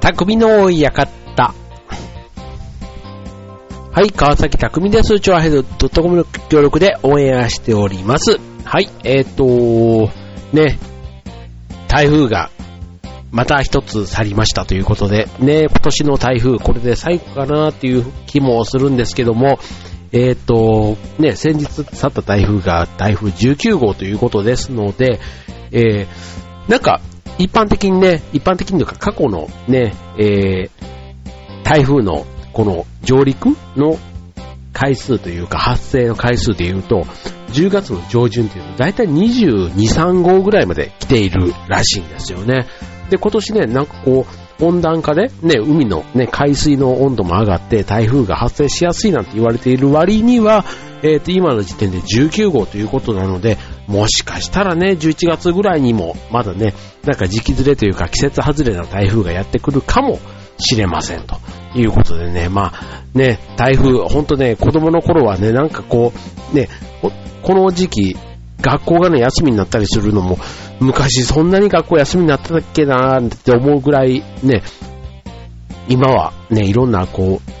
匠の館。はい、川崎匠です。チョアヘド .com の協力でオンエアしております。はい、えっ、ー、とね、台風がまた一つ去りましたということで、ね、今年の台風、これで最後かなーっていう気もするんですけども、えっ、ー、と、ね、先日去った台風が台風19号ということですので、えー、なんか、一般的にね、一般的にというか過去のね、えー、台風のこの上陸の回数というか発生の回数でいうと、10月の上旬というと大体22、3号ぐらいまで来ているらしいんですよね。で、今年ね、なんかこう、温暖化で、ね、海のね、海水の温度も上がって台風が発生しやすいなんて言われている割には、えっ、ー、と、今の時点で19号ということなので、もしかしたらね、11月ぐらいにも、まだね、なんか時期ずれというか季節外れな台風がやってくるかもしれませんということでね、まあね、台風、ほんとね、子供の頃はね、なんかこう、ね、この時期、学校がね、休みになったりするのも、昔そんなに学校休みになったっけなーって思うぐらいね、今はね、いろんなこう、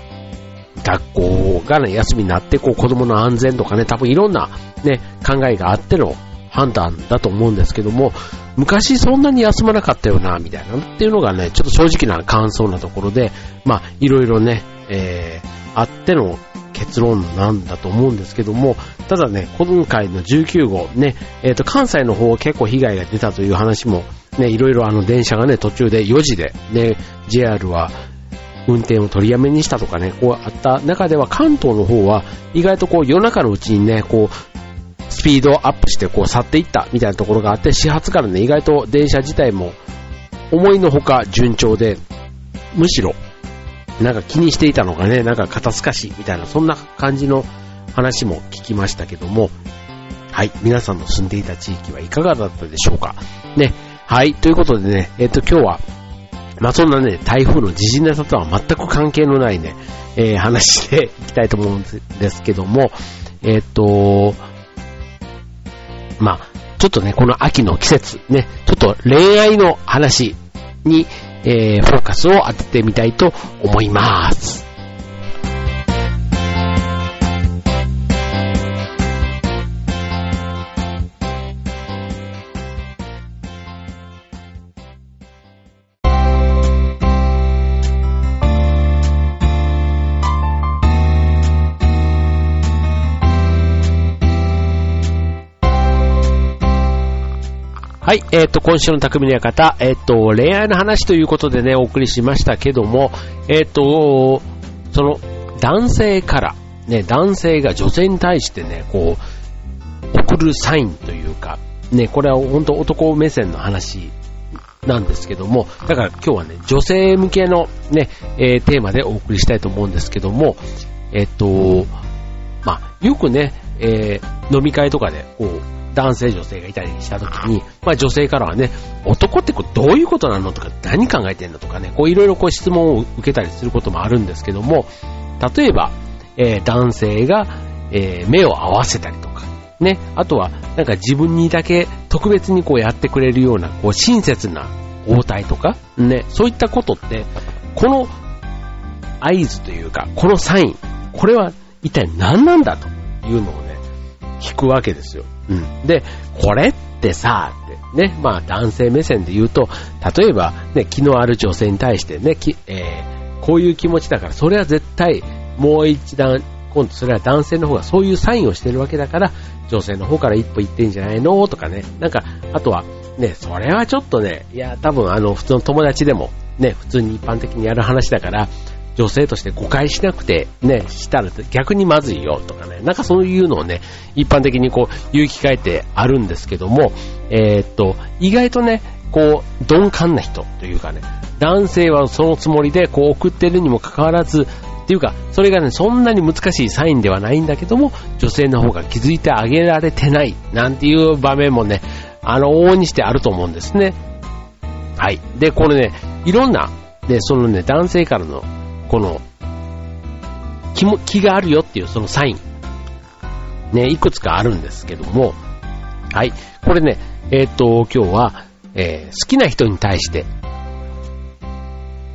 学校がね、休みになって、こう子供の安全とかね、多分いろんなね、考えがあっての判断だと思うんですけども、昔そんなに休まなかったよな、みたいなっていうのがね、ちょっと正直な感想なところで、まあ、いろいろね、えー、あっての結論なんだと思うんですけども、ただね、今回の19号ね、えっ、ー、と、関西の方結構被害が出たという話も、ね、いろいろあの電車がね、途中で4時で、ね、JR は運転を取りやめにしたとかね、こうあった中では関東の方は意外とこう夜中のうちにね、こう、スピードアップしてこう去っていったみたいなところがあって、始発からね、意外と電車自体も思いのほか順調で、むしろなんか気にしていたのがね、なんか肩透かしみたいな、そんな感じの話も聞きましたけども、はい、皆さんの住んでいた地域はいかがだったでしょうか。ね、はい、ということでね、えっ、と今日は、まあそんなね、台風の時事ネタとは全く関係のないね、えー、話でいきたいと思うんですけども、えっ、と、まあちょっとね、この秋の季節、ね、ちょっと恋愛の話に、えー、フォーカスを当ててみたいと思います。はい、えっ、ー、と、今週の匠の館、えっ、ー、と、恋愛の話ということでね、お送りしましたけども、えっ、ー、と、その、男性から、ね、男性が女性に対してね、こう、送るサインというか、ね、これは本当男目線の話なんですけども、だから今日はね、女性向けのね、えー、テーマでお送りしたいと思うんですけども、えっと、まあ、よくね、えー、飲み会とかで、こう、男性女性がいたりした時に、まあ女性からはね、男ってこどういうことなのとか何考えてんのとかね、こういろいろこう質問を受けたりすることもあるんですけども、例えば、えー、男性が、えー、目を合わせたりとか、ね、あとはなんか自分にだけ特別にこうやってくれるような、こう親切な応対とか、ね、そういったことって、この合図というか、このサイン、これは一体何なんだというのをね、聞くわけですよ。で、これってさ、ね、まあ男性目線で言うと、例えばね、気のある女性に対してね、きえー、こういう気持ちだから、それは絶対もう一段、今度それは男性の方がそういうサインをしてるわけだから、女性の方から一歩行ってんじゃないの？とかね、なんか、あとは、ね、それはちょっとね、いや、多分あの、普通の友達でも、ね、普通に一般的にやる話だから、女性として誤解しなくて、ね、したら逆にまずいよとかね、なんかそういうのをね、一般的にこう言う機会ってあるんですけども、えー、っと、意外とね、こう、鈍感な人というかね、男性はそのつもりでこう送ってるにもかかわらず、っていうか、それがね、そんなに難しいサインではないんだけども、女性の方が気づいてあげられてない、なんていう場面もね、あの、往々にしてあると思うんですね。はい。で、これね、いろんな、で、そのね、男性からのこの、気も、気があるよっていうそのサイン、ね、いくつかあるんですけども、はい。これね、えっ、と、今日は、えー、好きな人に対して、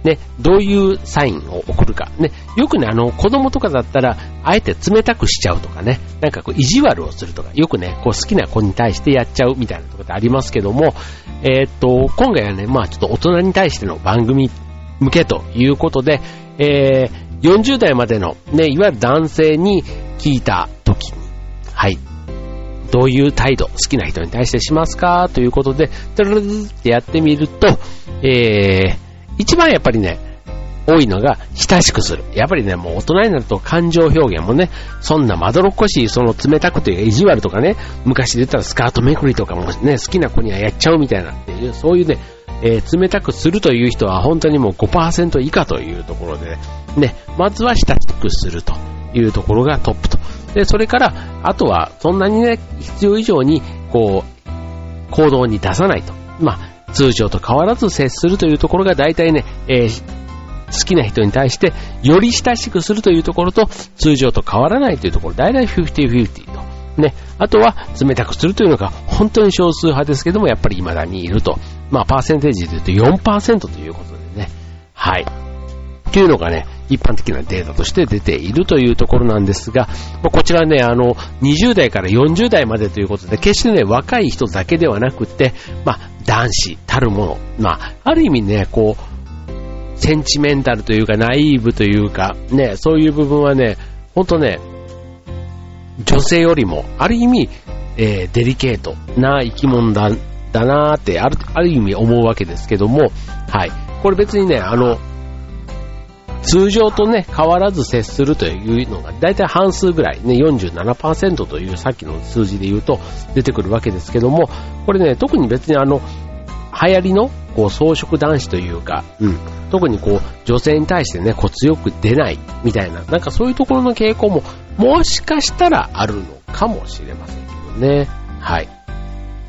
ね、どういうサインを送るか。ね、よくね、あの、子供とかだったら、あえて冷たくしちゃうとかね、なんかこう、意地悪をするとか、よくね、こう、好きな子に対してやっちゃうみたいなところってありますけども、えー、っと、今回はね、まあちょっと大人に対しての番組向けということで、えー、40代までのね、いわゆる男性に聞いた時に、はい、どういう態度、好きな人に対してしますかということで、トゥルルルってやってみると、えー、一番やっぱりね、多いのが、親しくする。やっぱりね、もう大人になると感情表現もね、そんなまどろっこしい、その冷たくというか意地悪とかね、昔で言ったらスカートめくりとかもね、好きな子にはやっちゃうみたいなっていう、そういうね、えー、冷たくするという人は本当にもう5%以下というところでね、まずは親しくするというところがトップと。で、それから、あとはそんなにね、必要以上に、こう、行動に出さないと。まあ、通常と変わらず接するというところが大体ね、えー、好きな人に対してより親しくするというところと通常と変わらないというところ、大体50-50と。ね。あとは冷たくするというのが本当に少数派ですけども、やっぱり未だにいると。まあ、パーセンテージで言うと4%ということでね。はい。というのがね、一般的なデータとして出ているというところなんですが、まこちらね、あの、20代から40代までということで、決してね、若い人だけではなくて、まあ、男子たるもの、まあ、ある意味ね、こう、センチメンタルというか、ナイーブというか、ね、そういう部分はね、ほんとね、女性よりも、ある意味、えー、デリケートな生き物だ、だなーってある、ある意味思うわけですけども、はい。これ別にね、あの、通常とね、変わらず接するというのが、だいたい半数ぐらい、ね、47%というさっきの数字で言うと出てくるわけですけども、これね、特に別にあの、流行りの、こう、装飾男子というか、うん、特にこう、女性に対してね、こう、強く出ない、みたいな、なんかそういうところの傾向も、もしかしたらあるのかもしれませんけどね。はい。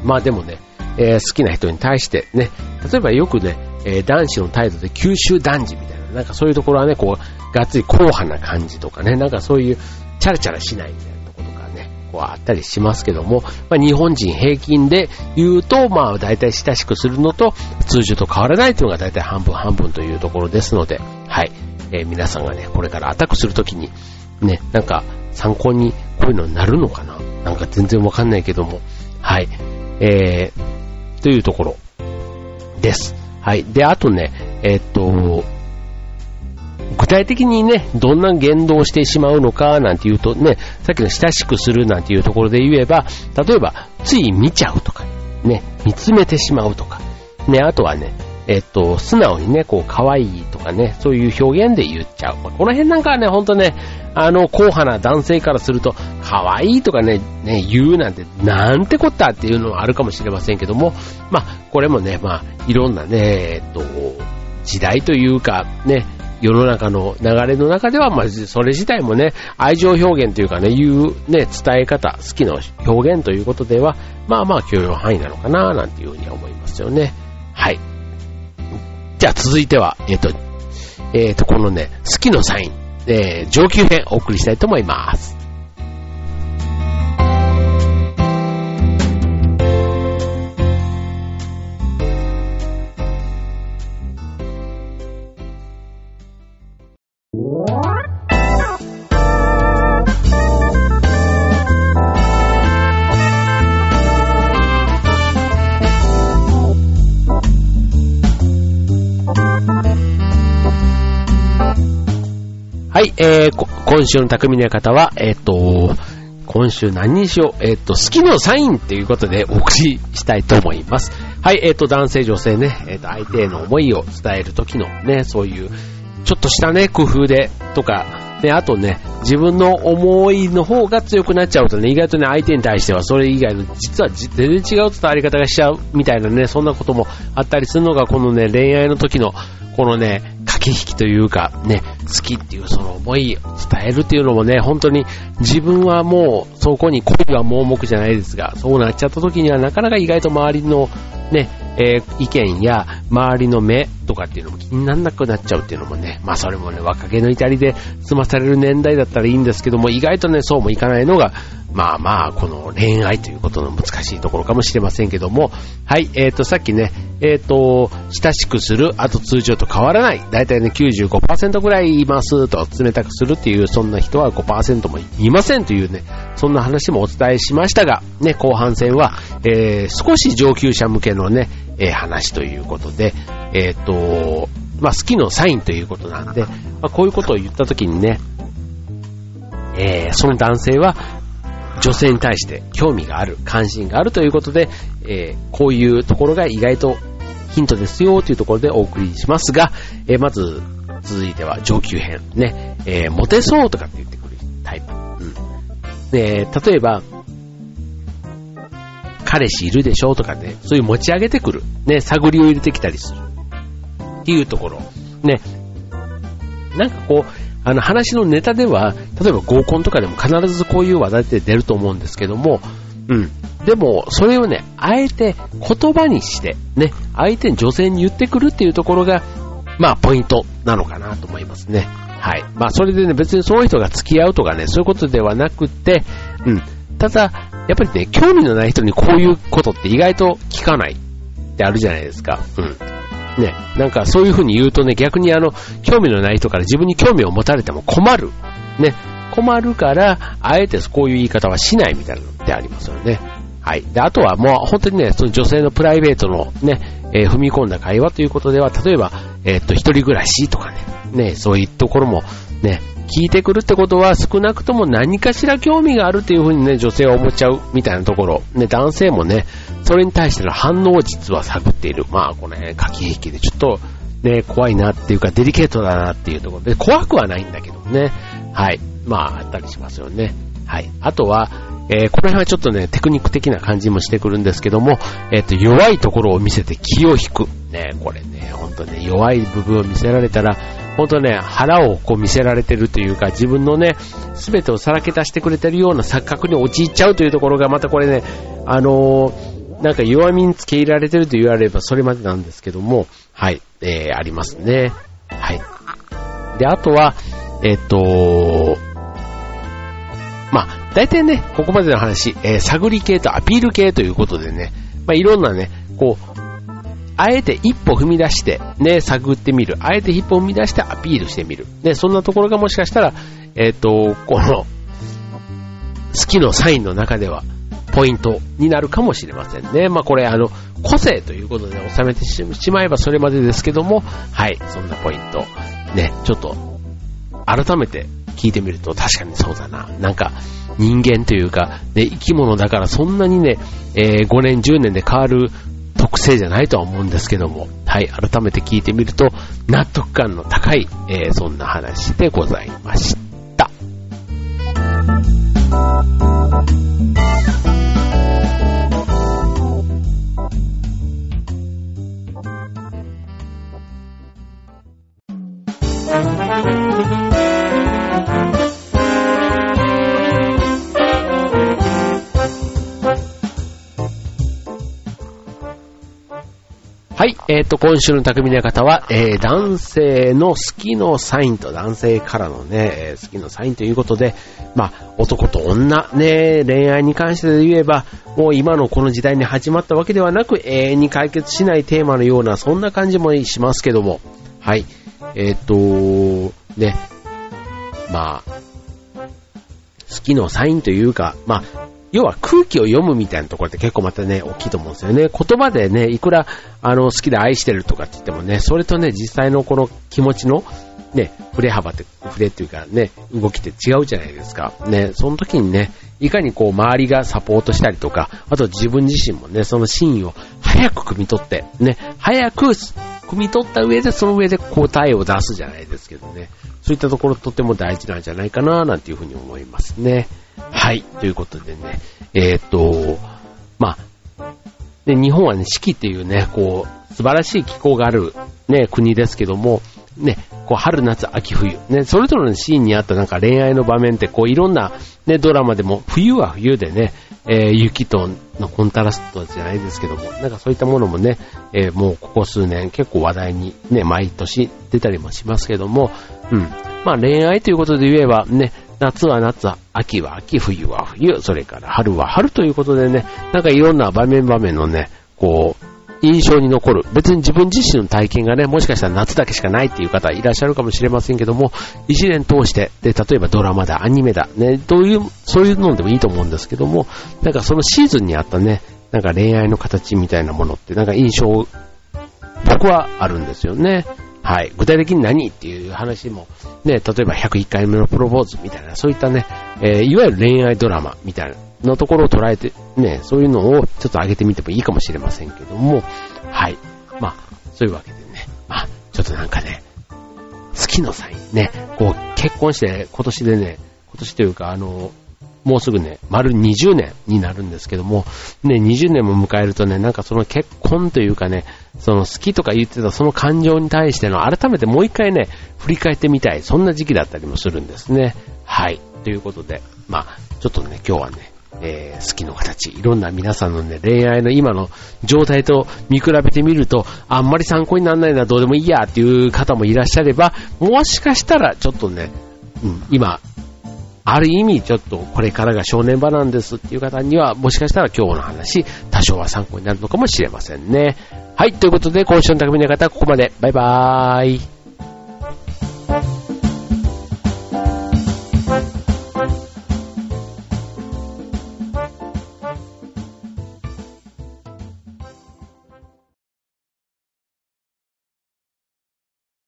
まあでもね、えー、好きな人に対してね、例えばよくね、えー、男子の態度で九州男児みたいな、なんかそういうところはね、こう、がっつり硬派な感じとかね、なんかそういう、チャラチャラしないみたいなところとかね、こうあったりしますけども、まあ、日本人平均で言うと、まあ大体親しくするのと、通常と変わらないというのが大体半分半分というところですので、はい。えー、皆さんがね、これからアタックするときに、ね、なんか参考にこういうのになるのかななんか全然わかんないけども、はい。えー、というところです。はい。で、あとね、え、っと、具体的にね、どんな言動をしてしまうのかなんていうとね、さっきの親しくするなんていうところで言えば、例えば、つい見ちゃうとか、ね、見つめてしまうとか、ね、あとはね、えっと、素直にね、こう、可愛いとかね、そういう表現で言っちゃう。この辺なんかはね、ほんとね、あの、硬派な男性からすると、可愛いとかね、ね、言うなんて、なんてこったっていうのはあるかもしれませんけども、まあ、これもね、まあ、いろんなね、えっと、時代というか、ね、世の中の流れの中では、まあ、それ自体もね、愛情表現というかね、いうね、伝え方、好きな表現ということでは、まあまあ許容範囲なのかな、なんていうふうに思いますよね。はい。じゃあ続いては、えっ、と、えっ、と、このね、好きのサイン、えー、上級編お送りしたいと思います。えー、今週の匠の館は、えっ、ー、と、今週何にしよう、えっ、ー、と、好きのサインっていうことでお送りしたいと思います。はい、えっ、と、男性女性ね、えっ、と、相手への思いを伝えるときのね、そういう、ちょっとしたね、工夫で、とか、ね、あとね、自分の思いの方が強くなっちゃうとね、意外とね、相手に対してはそれ以外の、実は全然違う伝わり方がしちゃうみたいなね、そんなこともあったりするのが、このね、恋愛の時の、このね、駆け引きというか、ね、好きっていうその思い伝えるっていうのもね、本当に自分はもうそこに恋は盲目じゃないですが、そうなっちゃった時にはなかなか意外と周りのね、えー、意見や周りの目、とかっていうのも気にならなくなっちゃうっていうのもね、まあそれもね、若気の至りで済まされる年代だったらいいんですけども、意外とね、そうもいかないのが、まあまあ、この恋愛ということの難しいところかもしれませんけども、はい、えっ、ー、と、さっきね、えっ、ー、と、親しくする、あと通常と変わらない、だいたいね、95%ぐらいいますと、冷たくするっていう、そんな人は5%もいませんというね、そんな話もお伝えしましたが、ね、後半戦は、えー、少し上級者向けのね、えー、話ということで、えっ、ー、と、まあ、好きのサインということなんで、まあ、こういうことを言ったときにね、えー、その男性は女性に対して興味がある、関心があるということで、えー、こういうところが意外とヒントですよというところでお送りしますが、えー、まず続いては上級編。ね、えー、モテそうとかって言ってくるタイプ。うん。で、例えば、彼氏いるでしょうとかね、そういう持ち上げてくる。ね、探りを入れてきたりする。っていうところ。ね。なんかこう、あの話のネタでは、例えば合コンとかでも必ずこういう話題って出ると思うんですけども、うん。でも、それをね、あえて言葉にして、ね、相手に女性に言ってくるっていうところが、まあ、ポイントなのかなと思いますね。はい。まあ、それでね、別にその人が付き合うとかね、そういうことではなくて、うん。ただ、やっぱりね、興味のない人にこういうことって意外と聞かないってあるじゃないですか。うん。ね、なんかそういう風に言うとね、逆にあの、興味のない人から自分に興味を持たれても困る。ね、困るから、あえてこういう言い方はしないみたいなのってありますよね。はい。で、あとはもう本当にね、その女性のプライベートのね、えー、踏み込んだ会話ということでは、例えば、えー、っと、一人暮らしとかね、ね、そういうところもね、聞いてくるってことは少なくとも何かしら興味があるっていう風にね、女性は思っちゃうみたいなところ。ね、男性もね、それに対しての反応を実は探っている。まあ、このね、駆け引きでちょっと、ね、怖いなっていうか、デリケートだなっていうところで、怖くはないんだけどもね。はい。まあ、あったりしますよね。はい。あとは、えー、この辺はちょっとね、テクニック的な感じもしてくるんですけども、えっ、ー、と、弱いところを見せて気を引く。ね、これね、ほんとね、弱い部分を見せられたら、ほんとね、腹をこう見せられてるというか、自分のね、すべてをさらけ出してくれてるような錯覚に陥っちゃうというところが、またこれね、あのーなんか弱みにつけ入られてると言われればそれまでなんですけども、はい、えー、ありますね。はい。で、あとは、えっ、と、まあ、大体ね、ここまでの話、えー、探り系とアピール系ということでね、まあ、いろんなね、こう、あえて一歩踏み出して、ね、探ってみる。あえて一歩踏み出してアピールしてみる。ね、そんなところがもしかしたら、えっ、ー、と、この、好きのサインの中では、ポイントになるかもしれませんね。まあこれあの、個性ということで収めてしまえばそれまでですけども、はい、そんなポイント。ね、ちょっと、改めて聞いてみると確かにそうだな。なんか、人間というか、ね、生き物だからそんなにね、えー、5年、10年で変わる特性じゃないとは思うんですけども、はい、改めて聞いてみると、納得感の高い、えー、そんな話でございました。はい。えっ、ー、と、今週の匠の方は、えー、男性の好きのサインと男性からのね、えー、好きのサインということで、まあ、男と女、ね、恋愛に関して言えば、もう今のこの時代に始まったわけではなく、永遠に解決しないテーマのような、そんな感じもしますけども、はい。えっ、と、ね、まあ、好きのサインというか、まあ、要は空気を読むみたいなところって結構またね、大きいと思うんですよね。言葉でね、いくら、あの、好きで愛してるとかって言ってもね、それとね、実際のこの気持ちの、ね、触れ幅って、触れっていうかね、動きって違うじゃないですか。ね、その時にね、いかにこう周りがサポートしたりとか、あと自分自身もね、そのシーンを早く汲み取って、ね、早く汲み取った上で、その上で答えを出すじゃないですけどね。そういったところとても大事なんじゃないかな、なんていうふうに思いますね。はい。ということでね、えー、っと、まあ、で、日本はね、四季っていうね、こう、素晴らしい気候があるね、国ですけども、ね、こう春、夏、秋、冬。ね、それぞれのシーンにあったなんか恋愛の場面って、こういろんなね、ドラマでも、冬は冬でね、えー、雪とのコントラストじゃないですけども、なんかそういったものもね、えー、もうここ数年結構話題にね、毎年出たりもしますけども、うん。まあ恋愛ということで言えばね、夏は夏、秋は秋、冬は冬、それから春は春ということでね、なんかいろんな場面場面のね、こう、印象に残る。別に自分自身の体験がね、もしかしたら夏だけしかないっていう方いらっしゃるかもしれませんけども、一年通して、で、例えばドラマだ、アニメだ、ね、どういう、そういうのでもいいと思うんですけども、なんかそのシーズンにあったね、なんか恋愛の形みたいなものって、なんか印象、僕はあるんですよね。はい。具体的に何っていう話も、ね、例えば101回目のプロポーズみたいな、そういったね、えー、いわゆる恋愛ドラマみたいなのところを捉えて、ね、そういうのをちょっと上げてみてもいいかもしれませんけども、はい。まあ、そういうわけでね、まあ、ちょっとなんかね、好きのサインね、こう、結婚して、今年でね、今年というか、あの、もうすぐね、丸20年になるんですけども、ね、20年も迎えるとね、なんかその結婚というかね、その好きとか言ってたその感情に対しての改めてもう一回ね、振り返ってみたい、そんな時期だったりもするんですね。はい。ということで、まあ、ちょっとね、今日はね、えー、好きの形、いろんな皆さんのね、恋愛の今の状態と見比べてみると、あんまり参考にならないな、どうでもいいやっていう方もいらっしゃれば、もしかしたらちょっとね、うん、今、ある意味ちょっとこれからが正念場なんですっていう方には、もしかしたら今日の話、多少は参考になるのかもしれませんね。はい、ということで今週の匠の方はここまで。バイバーイ。